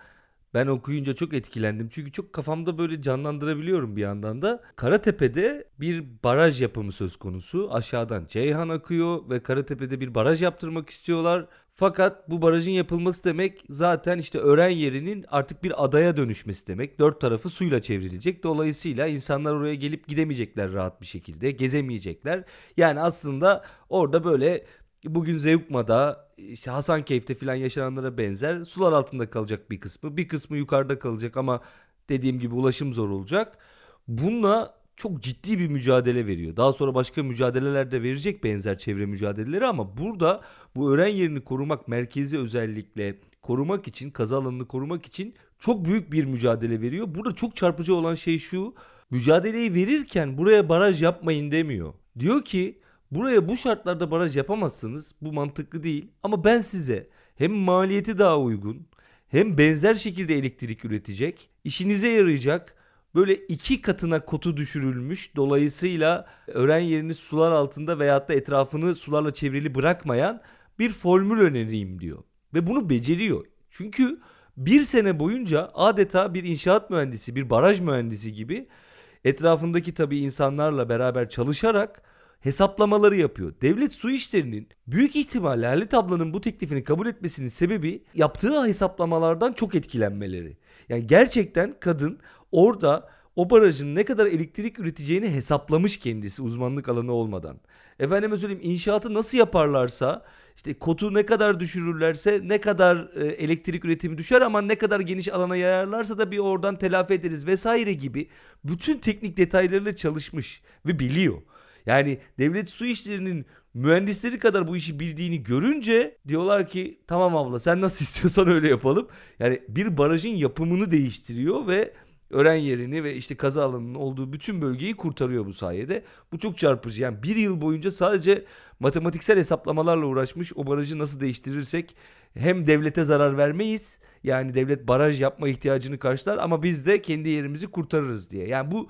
ben okuyunca çok etkilendim. Çünkü çok kafamda böyle canlandırabiliyorum bir yandan da. Karatepe'de bir baraj yapımı söz konusu. Aşağıdan Ceyhan akıyor ve Karatepe'de bir baraj yaptırmak istiyorlar. Fakat bu barajın yapılması demek zaten işte öğren yerinin artık bir adaya dönüşmesi demek. Dört tarafı suyla çevrilecek. Dolayısıyla insanlar oraya gelip gidemeyecekler rahat bir şekilde. Gezemeyecekler. Yani aslında orada böyle bugün Zevkma'da işte Hasankeyf'te falan yaşananlara benzer sular altında kalacak bir kısmı. Bir kısmı yukarıda kalacak ama dediğim gibi ulaşım zor olacak. Bununla çok ciddi bir mücadele veriyor. Daha sonra başka mücadeleler de verecek benzer çevre mücadeleleri ama burada bu öğren yerini korumak merkezi özellikle korumak için kazı alanını korumak için çok büyük bir mücadele veriyor. Burada çok çarpıcı olan şey şu mücadeleyi verirken buraya baraj yapmayın demiyor. Diyor ki Buraya bu şartlarda baraj yapamazsınız. Bu mantıklı değil. Ama ben size hem maliyeti daha uygun hem benzer şekilde elektrik üretecek, işinize yarayacak böyle iki katına kotu düşürülmüş dolayısıyla öğren yerini sular altında veyahut da etrafını sularla çevrili bırakmayan bir formül önereyim diyor. Ve bunu beceriyor. Çünkü bir sene boyunca adeta bir inşaat mühendisi, bir baraj mühendisi gibi etrafındaki tabii insanlarla beraber çalışarak hesaplamaları yapıyor. Devlet su işlerinin büyük ihtimalle Halit ablanın bu teklifini kabul etmesinin sebebi yaptığı hesaplamalardan çok etkilenmeleri. Yani gerçekten kadın orada o barajın ne kadar elektrik üreteceğini hesaplamış kendisi uzmanlık alanı olmadan. Efendime söyleyeyim inşaatı nasıl yaparlarsa işte kotu ne kadar düşürürlerse ne kadar e, elektrik üretimi düşer ama ne kadar geniş alana yayarlarsa da bir oradan telafi ederiz vesaire gibi bütün teknik detaylarıyla çalışmış ve biliyor. Yani devlet su işlerinin mühendisleri kadar bu işi bildiğini görünce diyorlar ki tamam abla sen nasıl [LAUGHS] istiyorsan öyle yapalım. Yani bir barajın yapımını değiştiriyor ve öğren yerini ve işte kaza alanının olduğu bütün bölgeyi kurtarıyor bu sayede. Bu çok çarpıcı. Yani bir yıl boyunca sadece matematiksel hesaplamalarla uğraşmış o barajı nasıl değiştirirsek hem devlete zarar vermeyiz. Yani devlet baraj yapma ihtiyacını karşılar ama biz de kendi yerimizi kurtarırız diye. Yani bu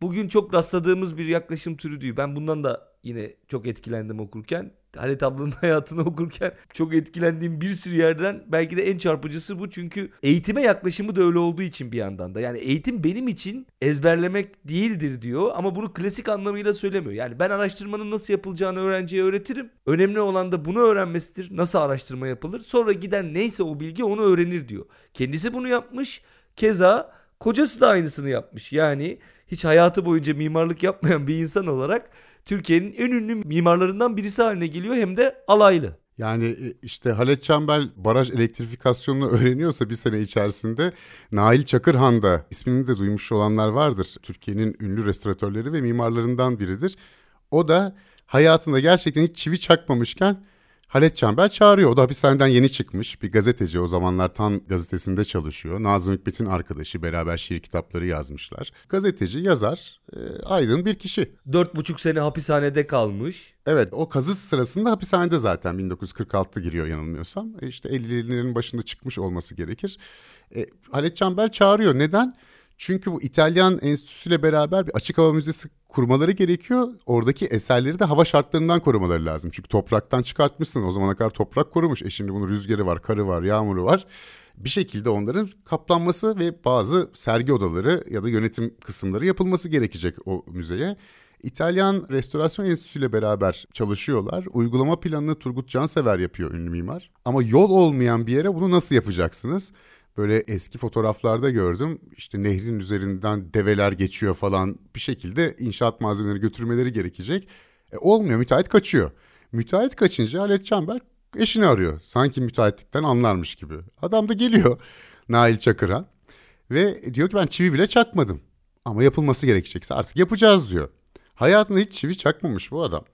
bugün çok rastladığımız bir yaklaşım türü değil. Ben bundan da yine çok etkilendim okurken. Halit ablanın [LAUGHS] hayatını okurken çok etkilendiğim bir sürü yerden belki de en çarpıcısı bu. Çünkü eğitime yaklaşımı da öyle olduğu için bir yandan da. Yani eğitim benim için ezberlemek değildir diyor ama bunu klasik anlamıyla söylemiyor. Yani ben araştırmanın nasıl yapılacağını öğrenciye öğretirim. Önemli olan da bunu öğrenmesidir. Nasıl araştırma yapılır? Sonra gider neyse o bilgi onu öğrenir diyor. Kendisi bunu yapmış. Keza kocası da aynısını yapmış. Yani hiç hayatı boyunca mimarlık yapmayan bir insan olarak Türkiye'nin en ünlü mimarlarından birisi haline geliyor hem de alaylı. Yani e, işte Halet Çembel baraj elektrifikasyonunu [LAUGHS] öğreniyorsa bir sene içerisinde Nail Çakırhan da ismini de duymuş olanlar vardır. Türkiye'nin ünlü restoratörleri ve mimarlarından biridir. O da hayatında gerçekten hiç çivi çakmamışken Halet Çember çağırıyor. O da hapishaneden yeni çıkmış. Bir gazeteci o zamanlar Tan gazetesinde çalışıyor. Nazım Hikmet'in arkadaşı beraber şiir kitapları yazmışlar. Gazeteci, yazar, e, aydın bir kişi. Dört buçuk sene hapishanede kalmış. Evet o kazı sırasında hapishanede zaten 1946 giriyor yanılmıyorsam. E işte 50'lerin başında çıkmış olması gerekir. E, Halet Çember çağırıyor. Neden? Çünkü bu İtalyan enstitüsüyle beraber bir açık hava müzesi kurmaları gerekiyor. Oradaki eserleri de hava şartlarından korumaları lazım. Çünkü topraktan çıkartmışsın. O zamana kadar toprak korumuş. E şimdi bunun rüzgarı var, karı var, yağmuru var. Bir şekilde onların kaplanması ve bazı sergi odaları ya da yönetim kısımları yapılması gerekecek o müzeye. İtalyan Restorasyon Enstitüsü ile beraber çalışıyorlar. Uygulama planını Turgut Cansever yapıyor ünlü mimar. Ama yol olmayan bir yere bunu nasıl yapacaksınız? Böyle eski fotoğraflarda gördüm. İşte nehrin üzerinden develer geçiyor falan bir şekilde inşaat malzemeleri götürmeleri gerekecek. E, olmuyor müteahhit kaçıyor. Müteahhit kaçınca Halet Çember eşini arıyor. Sanki müteahhitlikten anlarmış gibi. Adam da geliyor [LAUGHS] Nail Çakır'a ve diyor ki ben çivi bile çakmadım. Ama yapılması gerekecekse artık yapacağız diyor. Hayatında hiç çivi çakmamış bu adam.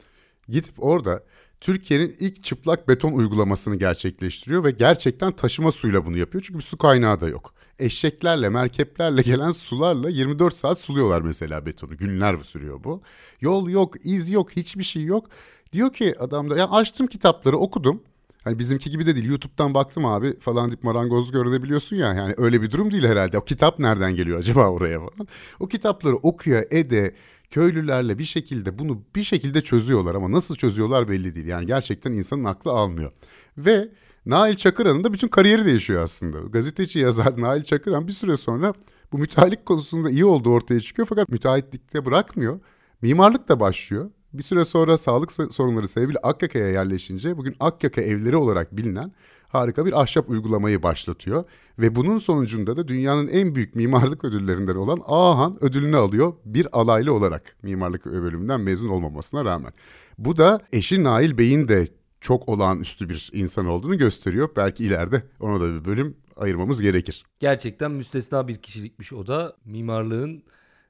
Gidip orada Türkiye'nin ilk çıplak beton uygulamasını gerçekleştiriyor ve gerçekten taşıma suyla bunu yapıyor. Çünkü bir su kaynağı da yok. Eşeklerle, merkeplerle gelen sularla 24 saat suluyorlar mesela betonu. Günler sürüyor bu. Yol yok, iz yok, hiçbir şey yok. Diyor ki adam da ya açtım kitapları okudum. Hani bizimki gibi de değil. YouTube'dan baktım abi falan deyip marangozluk öğrenebiliyorsun ya. Yani öyle bir durum değil herhalde. O kitap nereden geliyor acaba oraya falan. O kitapları okuya ede köylülerle bir şekilde bunu bir şekilde çözüyorlar ama nasıl çözüyorlar belli değil. Yani gerçekten insanın aklı almıyor. Ve Nail Çakıran'ın da bütün kariyeri değişiyor aslında. Gazeteci yazar Nail Çakıran bir süre sonra bu müteahhitlik konusunda iyi olduğu ortaya çıkıyor fakat müteahhitlikte bırakmıyor. Mimarlık da başlıyor. Bir süre sonra sağlık sorunları sebebiyle Akyaka'ya yerleşince bugün Akyaka evleri olarak bilinen harika bir ahşap uygulamayı başlatıyor. Ve bunun sonucunda da dünyanın en büyük mimarlık ödüllerinden olan Ahan ödülünü alıyor bir alaylı olarak mimarlık bölümünden mezun olmamasına rağmen. Bu da eşi Nail Bey'in de çok olağanüstü bir insan olduğunu gösteriyor. Belki ileride ona da bir bölüm ayırmamız gerekir. Gerçekten müstesna bir kişilikmiş o da. Mimarlığın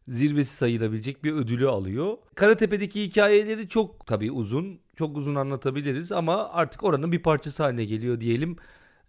zirvesi sayılabilecek bir ödülü alıyor. Karatepe'deki hikayeleri çok tabii uzun. Çok uzun anlatabiliriz ama artık oranın bir parçası haline geliyor diyelim.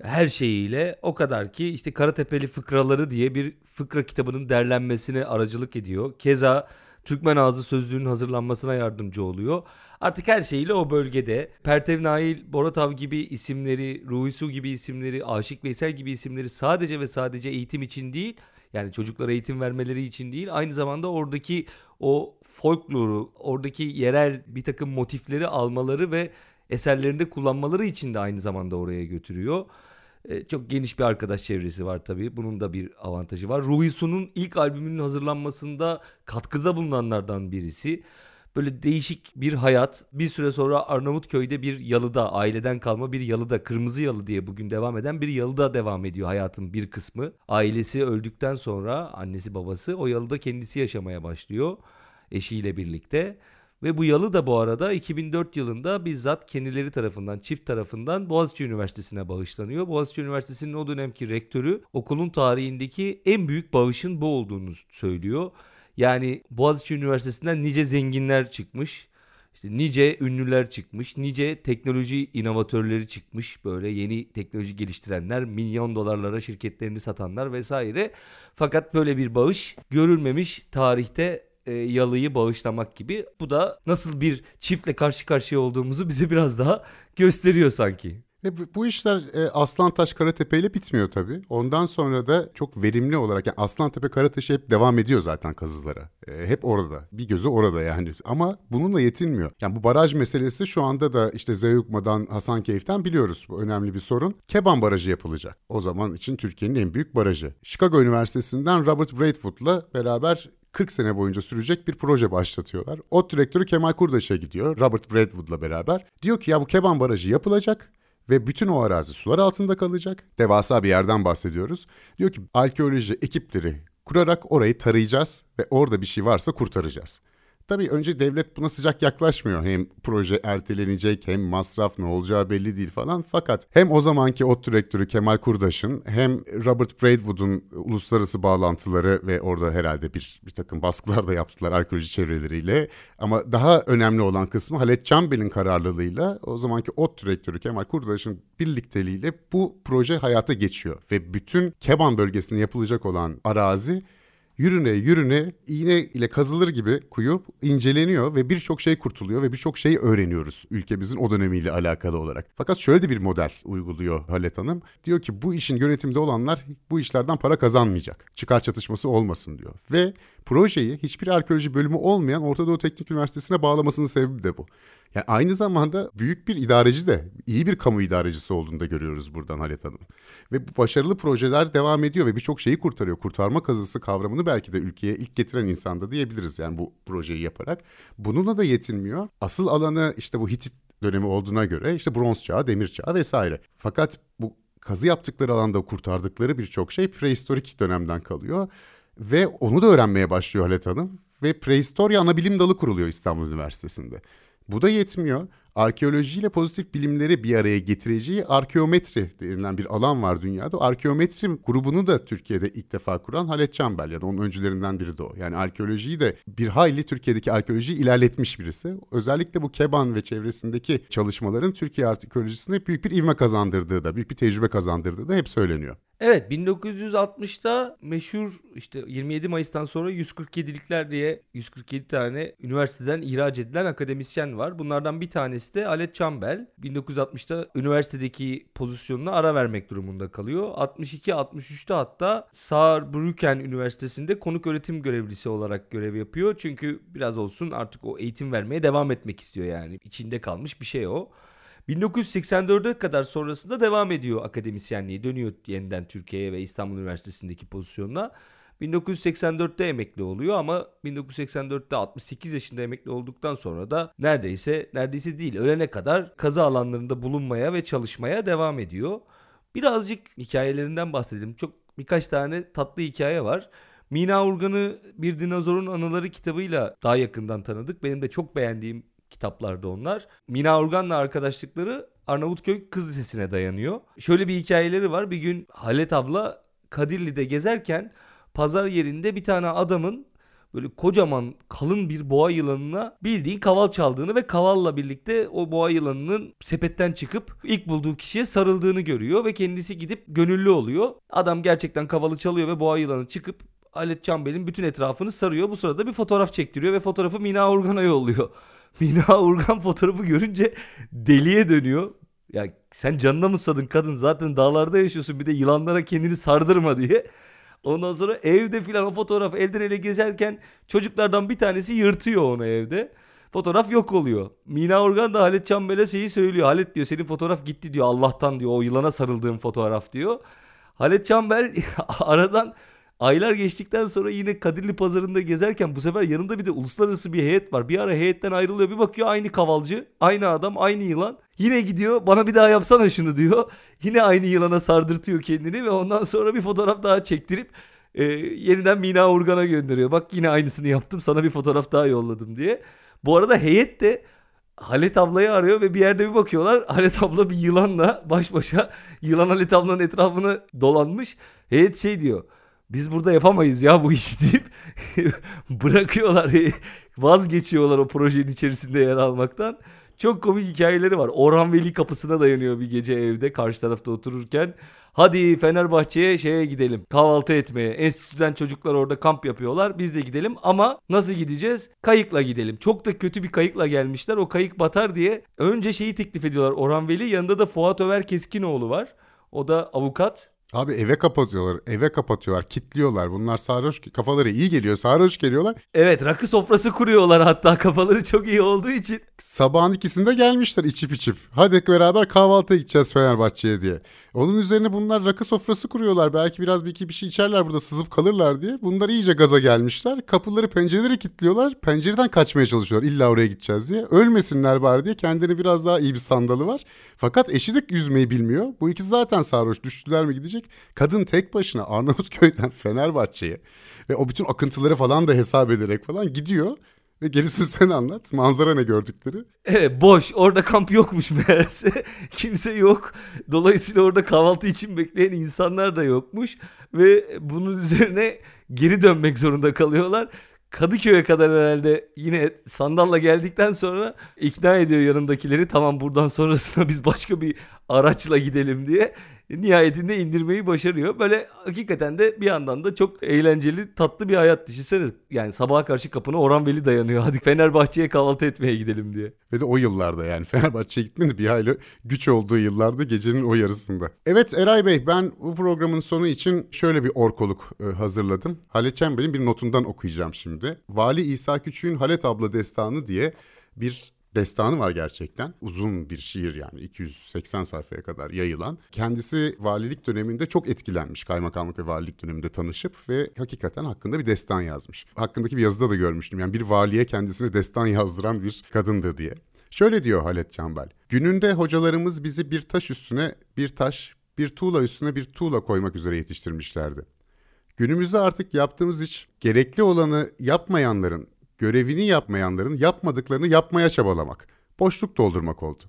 Her şeyiyle o kadar ki işte Karatepe'li fıkraları diye bir fıkra kitabının derlenmesine aracılık ediyor. Keza Türkmen Ağzı Sözlüğü'nün hazırlanmasına yardımcı oluyor. Artık her şeyiyle o bölgede Pertev Nail, Boratav gibi isimleri, Ruhi gibi isimleri, Aşık Veysel gibi isimleri sadece ve sadece eğitim için değil yani çocuklara eğitim vermeleri için değil aynı zamanda oradaki o folkloru, oradaki yerel bir takım motifleri almaları ve eserlerinde kullanmaları için de aynı zamanda oraya götürüyor. Ee, çok geniş bir arkadaş çevresi var tabii. Bunun da bir avantajı var. Ruhi Su'nun ilk albümünün hazırlanmasında katkıda bulunanlardan birisi böyle değişik bir hayat. Bir süre sonra Arnavutköy'de bir yalıda, aileden kalma bir yalıda, kırmızı yalı diye bugün devam eden bir yalıda devam ediyor hayatın bir kısmı. Ailesi öldükten sonra annesi babası o yalıda kendisi yaşamaya başlıyor eşiyle birlikte. Ve bu yalı da bu arada 2004 yılında bizzat kendileri tarafından, çift tarafından Boğaziçi Üniversitesi'ne bağışlanıyor. Boğaziçi Üniversitesi'nin o dönemki rektörü okulun tarihindeki en büyük bağışın bu olduğunu söylüyor. Yani Boğaziçi Üniversitesi'nden nice zenginler çıkmış. İşte nice ünlüler çıkmış, nice teknoloji inovatörleri çıkmış. Böyle yeni teknoloji geliştirenler, milyon dolarlara şirketlerini satanlar vesaire. Fakat böyle bir bağış görülmemiş tarihte e, yalıyı bağışlamak gibi. Bu da nasıl bir çiftle karşı karşıya olduğumuzu bize biraz daha gösteriyor sanki. Ve bu, işler e, Aslantaş Karatepe ile bitmiyor tabii. Ondan sonra da çok verimli olarak yani Aslantepe Karatepe hep devam ediyor zaten kazılara. E, hep orada. Bir gözü orada yani. Ama bununla yetinmiyor. Yani bu baraj meselesi şu anda da işte Zeyukma'dan Hasankeyf'ten biliyoruz. Bu önemli bir sorun. Keban Barajı yapılacak. O zaman için Türkiye'nin en büyük barajı. Chicago Üniversitesi'nden Robert Braidwood'la beraber 40 sene boyunca sürecek bir proje başlatıyorlar. O direktörü Kemal Kurdaş'a gidiyor Robert Braidwood'la beraber. Diyor ki ya bu Keban Barajı yapılacak ve bütün o arazi sular altında kalacak. Devasa bir yerden bahsediyoruz. Diyor ki arkeoloji ekipleri kurarak orayı tarayacağız ve orada bir şey varsa kurtaracağız. Tabii önce devlet buna sıcak yaklaşmıyor. Hem proje ertelenecek hem masraf ne olacağı belli değil falan. Fakat hem o zamanki ot direktörü Kemal Kurdaş'ın hem Robert Braidwood'un uluslararası bağlantıları ve orada herhalde bir, bir takım baskılar da yaptılar arkeoloji çevreleriyle. Ama daha önemli olan kısmı Halet Çambel'in kararlılığıyla o zamanki ot direktörü Kemal Kurdaş'ın birlikteliğiyle bu proje hayata geçiyor. Ve bütün Keban bölgesinde yapılacak olan arazi yürüne yürüne iğne ile kazılır gibi kuyu inceleniyor ve birçok şey kurtuluyor ve birçok şey öğreniyoruz ülkemizin o dönemiyle alakalı olarak. Fakat şöyle de bir model uyguluyor Halet Hanım. Diyor ki bu işin yönetimde olanlar bu işlerden para kazanmayacak. Çıkar çatışması olmasın diyor. Ve projeyi hiçbir arkeoloji bölümü olmayan Orta Doğu Teknik Üniversitesi'ne bağlamasının sebebi de bu. Yani aynı zamanda büyük bir idareci de iyi bir kamu idarecisi olduğunu da görüyoruz buradan Halet Hanım. Ve bu başarılı projeler devam ediyor ve birçok şeyi kurtarıyor. Kurtarma kazısı kavramını belki de ülkeye ilk getiren insan da diyebiliriz yani bu projeyi yaparak. Bununla da yetinmiyor. Asıl alanı işte bu Hitit dönemi olduğuna göre işte bronz çağı, demir çağı vesaire. Fakat bu kazı yaptıkları alanda kurtardıkları birçok şey prehistorik dönemden kalıyor. Ve onu da öğrenmeye başlıyor Halet Hanım. Ve prehistorya ana bilim dalı kuruluyor İstanbul Üniversitesi'nde. Bu da yetmiyor. Arkeolojiyle pozitif bilimleri bir araya getireceği arkeometri denilen bir alan var dünyada. Arkeometri grubunu da Türkiye'de ilk defa kuran Halet Çambel ya da onun öncülerinden biri de o. Yani arkeolojiyi de bir hayli Türkiye'deki arkeolojiyi ilerletmiş birisi. Özellikle bu Keban ve çevresindeki çalışmaların Türkiye arkeolojisine büyük bir ivme kazandırdığı da, büyük bir tecrübe kazandırdığı da hep söyleniyor. Evet 1960'ta meşhur işte 27 Mayıs'tan sonra 147'likler diye 147 tane üniversiteden ihraç edilen akademisyen var. Bunlardan bir tanesi de Alet Çambel. 1960'ta üniversitedeki pozisyonuna ara vermek durumunda kalıyor. 62-63'te hatta Saarbrücken Üniversitesi'nde konuk öğretim görevlisi olarak görev yapıyor. Çünkü biraz olsun artık o eğitim vermeye devam etmek istiyor yani. İçinde kalmış bir şey o. 1984'e kadar sonrasında devam ediyor akademisyenliği. Dönüyor yeniden Türkiye'ye ve İstanbul Üniversitesi'ndeki pozisyonuna. 1984'te emekli oluyor ama 1984'te 68 yaşında emekli olduktan sonra da neredeyse neredeyse değil ölene kadar kazı alanlarında bulunmaya ve çalışmaya devam ediyor. Birazcık hikayelerinden bahsedelim. Çok birkaç tane tatlı hikaye var. Mina Urgan'ı Bir Dinozorun Anıları kitabıyla daha yakından tanıdık. Benim de çok beğendiğim kitaplarda onlar. Mina Urgan'la arkadaşlıkları Arnavutköy Kız Lisesi'ne dayanıyor. Şöyle bir hikayeleri var. Bir gün Halet abla Kadirli'de gezerken pazar yerinde bir tane adamın böyle kocaman kalın bir boğa yılanına bildiğin kaval çaldığını ve kavalla birlikte o boğa yılanının sepetten çıkıp ilk bulduğu kişiye sarıldığını görüyor ve kendisi gidip gönüllü oluyor. Adam gerçekten kavalı çalıyor ve boğa yılanı çıkıp Alet Çambel'in bütün etrafını sarıyor. Bu sırada bir fotoğraf çektiriyor ve fotoğrafı Mina Urgan'a yolluyor. [LAUGHS] Mina Urgan fotoğrafı görünce deliye dönüyor. Ya sen canına mı sadın kadın zaten dağlarda yaşıyorsun bir de yılanlara kendini sardırma diye. Ondan sonra evde filan o fotoğraf elden ele gezerken çocuklardan bir tanesi yırtıyor onu evde. Fotoğraf yok oluyor. Mina Organ da Halit Çambel'e şeyi söylüyor. Halit diyor senin fotoğraf gitti diyor Allah'tan diyor o yılana sarıldığım fotoğraf diyor. Halit Çambel [LAUGHS] aradan Aylar geçtikten sonra yine Kadirli pazarında gezerken bu sefer yanında bir de uluslararası bir heyet var. Bir ara heyetten ayrılıyor bir bakıyor aynı kavalcı, aynı adam, aynı yılan. Yine gidiyor bana bir daha yapsana şunu diyor. Yine aynı yılana sardırtıyor kendini ve ondan sonra bir fotoğraf daha çektirip e, yeniden Mina Urgan'a gönderiyor. Bak yine aynısını yaptım sana bir fotoğraf daha yolladım diye. Bu arada heyet de Halet ablayı arıyor ve bir yerde bir bakıyorlar. [LAUGHS] Halet abla bir yılanla baş başa yılan Halet ablanın etrafını dolanmış. Heyet şey diyor biz burada yapamayız ya bu işi [LAUGHS] deyip bırakıyorlar. Vazgeçiyorlar o projenin içerisinde yer almaktan. Çok komik hikayeleri var. Orhan Veli kapısına dayanıyor bir gece evde karşı tarafta otururken. Hadi Fenerbahçe'ye şeye gidelim kahvaltı etmeye. Enstitüden çocuklar orada kamp yapıyorlar. Biz de gidelim ama nasıl gideceğiz? Kayıkla gidelim. Çok da kötü bir kayıkla gelmişler. O kayık batar diye önce şeyi teklif ediyorlar. Orhan Veli yanında da Fuat Över Keskinoğlu var. O da avukat. Abi eve kapatıyorlar, eve kapatıyorlar, kitliyorlar. Bunlar sarhoş, kafaları iyi geliyor, sarhoş geliyorlar. Evet, rakı sofrası kuruyorlar hatta kafaları çok iyi olduğu için. Sabahın ikisinde gelmişler içip içip. Hadi beraber kahvaltıya gideceğiz Fenerbahçe'ye diye. Onun üzerine bunlar rakı sofrası kuruyorlar. Belki biraz bir iki bir şey içerler burada sızıp kalırlar diye. Bunlar iyice gaza gelmişler. Kapıları pencereleri kilitliyorlar. Pencereden kaçmaya çalışıyorlar. İlla oraya gideceğiz diye. Ölmesinler bari diye kendini biraz daha iyi bir sandalı var. Fakat eşi de yüzmeyi bilmiyor. Bu ikisi zaten sarhoş. Düştüler mi gidecek? Kadın tek başına Arnavutköy'den [LAUGHS] Fenerbahçe'ye ve o bütün akıntıları falan da hesap ederek falan gidiyor. Ve gerisini [LAUGHS] sen anlat. Manzara ne gördükleri? Evet boş. Orada kamp yokmuş meğerse. [LAUGHS] Kimse yok. Dolayısıyla orada kahvaltı için bekleyen insanlar da yokmuş. Ve bunun üzerine geri dönmek zorunda kalıyorlar. Kadıköy'e kadar herhalde yine sandalla geldikten sonra ikna ediyor yanındakileri. Tamam buradan sonrasında biz başka bir araçla gidelim diye nihayetinde indirmeyi başarıyor. Böyle hakikaten de bir yandan da çok eğlenceli tatlı bir hayat düşünseniz. Yani sabaha karşı kapına Orhan Veli dayanıyor. [LAUGHS] Hadi Fenerbahçe'ye kahvaltı etmeye gidelim diye. Ve de o yıllarda yani [LAUGHS] Fenerbahçe'ye gitmedi bir hayli güç olduğu yıllarda gecenin o yarısında. Evet Eray Bey ben bu programın sonu için şöyle bir orkoluk e, hazırladım. Halet Çember'in bir notundan okuyacağım şimdi. Vali İsa Küçük'ün Halet Abla Destanı diye bir destanı var gerçekten. Uzun bir şiir yani 280 sayfaya kadar yayılan. Kendisi valilik döneminde çok etkilenmiş kaymakamlık ve valilik döneminde tanışıp ve hakikaten hakkında bir destan yazmış. Hakkındaki bir yazıda da görmüştüm. Yani bir valiye kendisine destan [LAUGHS] yazdıran bir kadındı diye. Şöyle diyor Halet Canbel. Gününde hocalarımız bizi bir taş üstüne bir taş, bir tuğla üstüne bir tuğla koymak üzere yetiştirmişlerdi. Günümüzde artık yaptığımız iş gerekli olanı yapmayanların görevini yapmayanların yapmadıklarını yapmaya çabalamak, boşluk doldurmak oldu.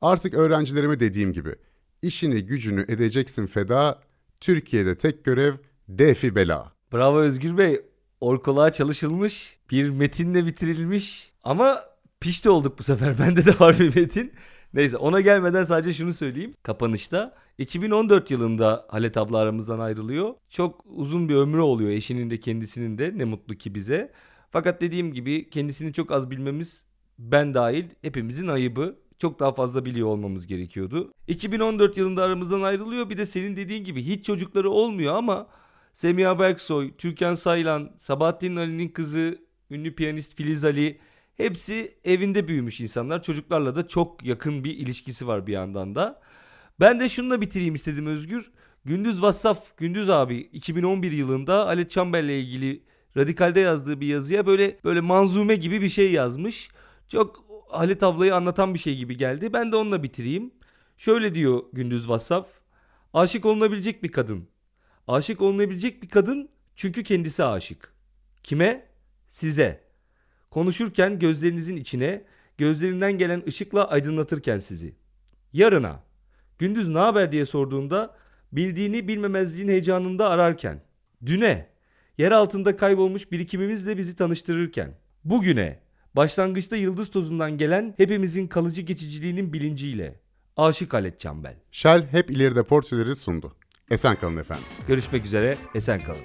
Artık öğrencilerime dediğim gibi, işini gücünü edeceksin feda, Türkiye'de tek görev defi bela. Bravo Özgür Bey. Orkoluğa çalışılmış, bir metinle bitirilmiş ama pişti olduk bu sefer. [LAUGHS] Bende de var bir metin. Neyse ona gelmeden sadece şunu söyleyeyim. Kapanışta 2014 yılında Halet abla aramızdan ayrılıyor. Çok uzun bir ömrü oluyor eşinin de kendisinin de ne mutlu ki bize. Fakat dediğim gibi kendisini çok az bilmemiz ben dahil hepimizin ayıbı. Çok daha fazla biliyor olmamız gerekiyordu. 2014 yılında aramızdan ayrılıyor. Bir de senin dediğin gibi hiç çocukları olmuyor ama Semiha Berksoy, Türkan Saylan, Sabahattin Ali'nin kızı, ünlü piyanist Filiz Ali hepsi evinde büyümüş insanlar. Çocuklarla da çok yakın bir ilişkisi var bir yandan da. Ben de şununla bitireyim istedim Özgür. Gündüz Vassaf, Gündüz abi 2011 yılında Ali Çamber'le ilgili Radikal'de yazdığı bir yazıya böyle böyle manzume gibi bir şey yazmış. Çok Halit ablayı anlatan bir şey gibi geldi. Ben de onunla bitireyim. Şöyle diyor Gündüz Vassaf. Aşık olunabilecek bir kadın. Aşık olunabilecek bir kadın çünkü kendisi aşık. Kime? Size. Konuşurken gözlerinizin içine, gözlerinden gelen ışıkla aydınlatırken sizi. Yarına. Gündüz ne haber diye sorduğunda bildiğini bilmemezliğin heyecanında ararken. Düne yer altında kaybolmuş birikimimizle bizi tanıştırırken, bugüne, başlangıçta yıldız tozundan gelen hepimizin kalıcı geçiciliğinin bilinciyle, Aşık Halet Çambel. Shell hep ileride portreleri sundu. Esen kalın efendim. Görüşmek üzere, esen kalın.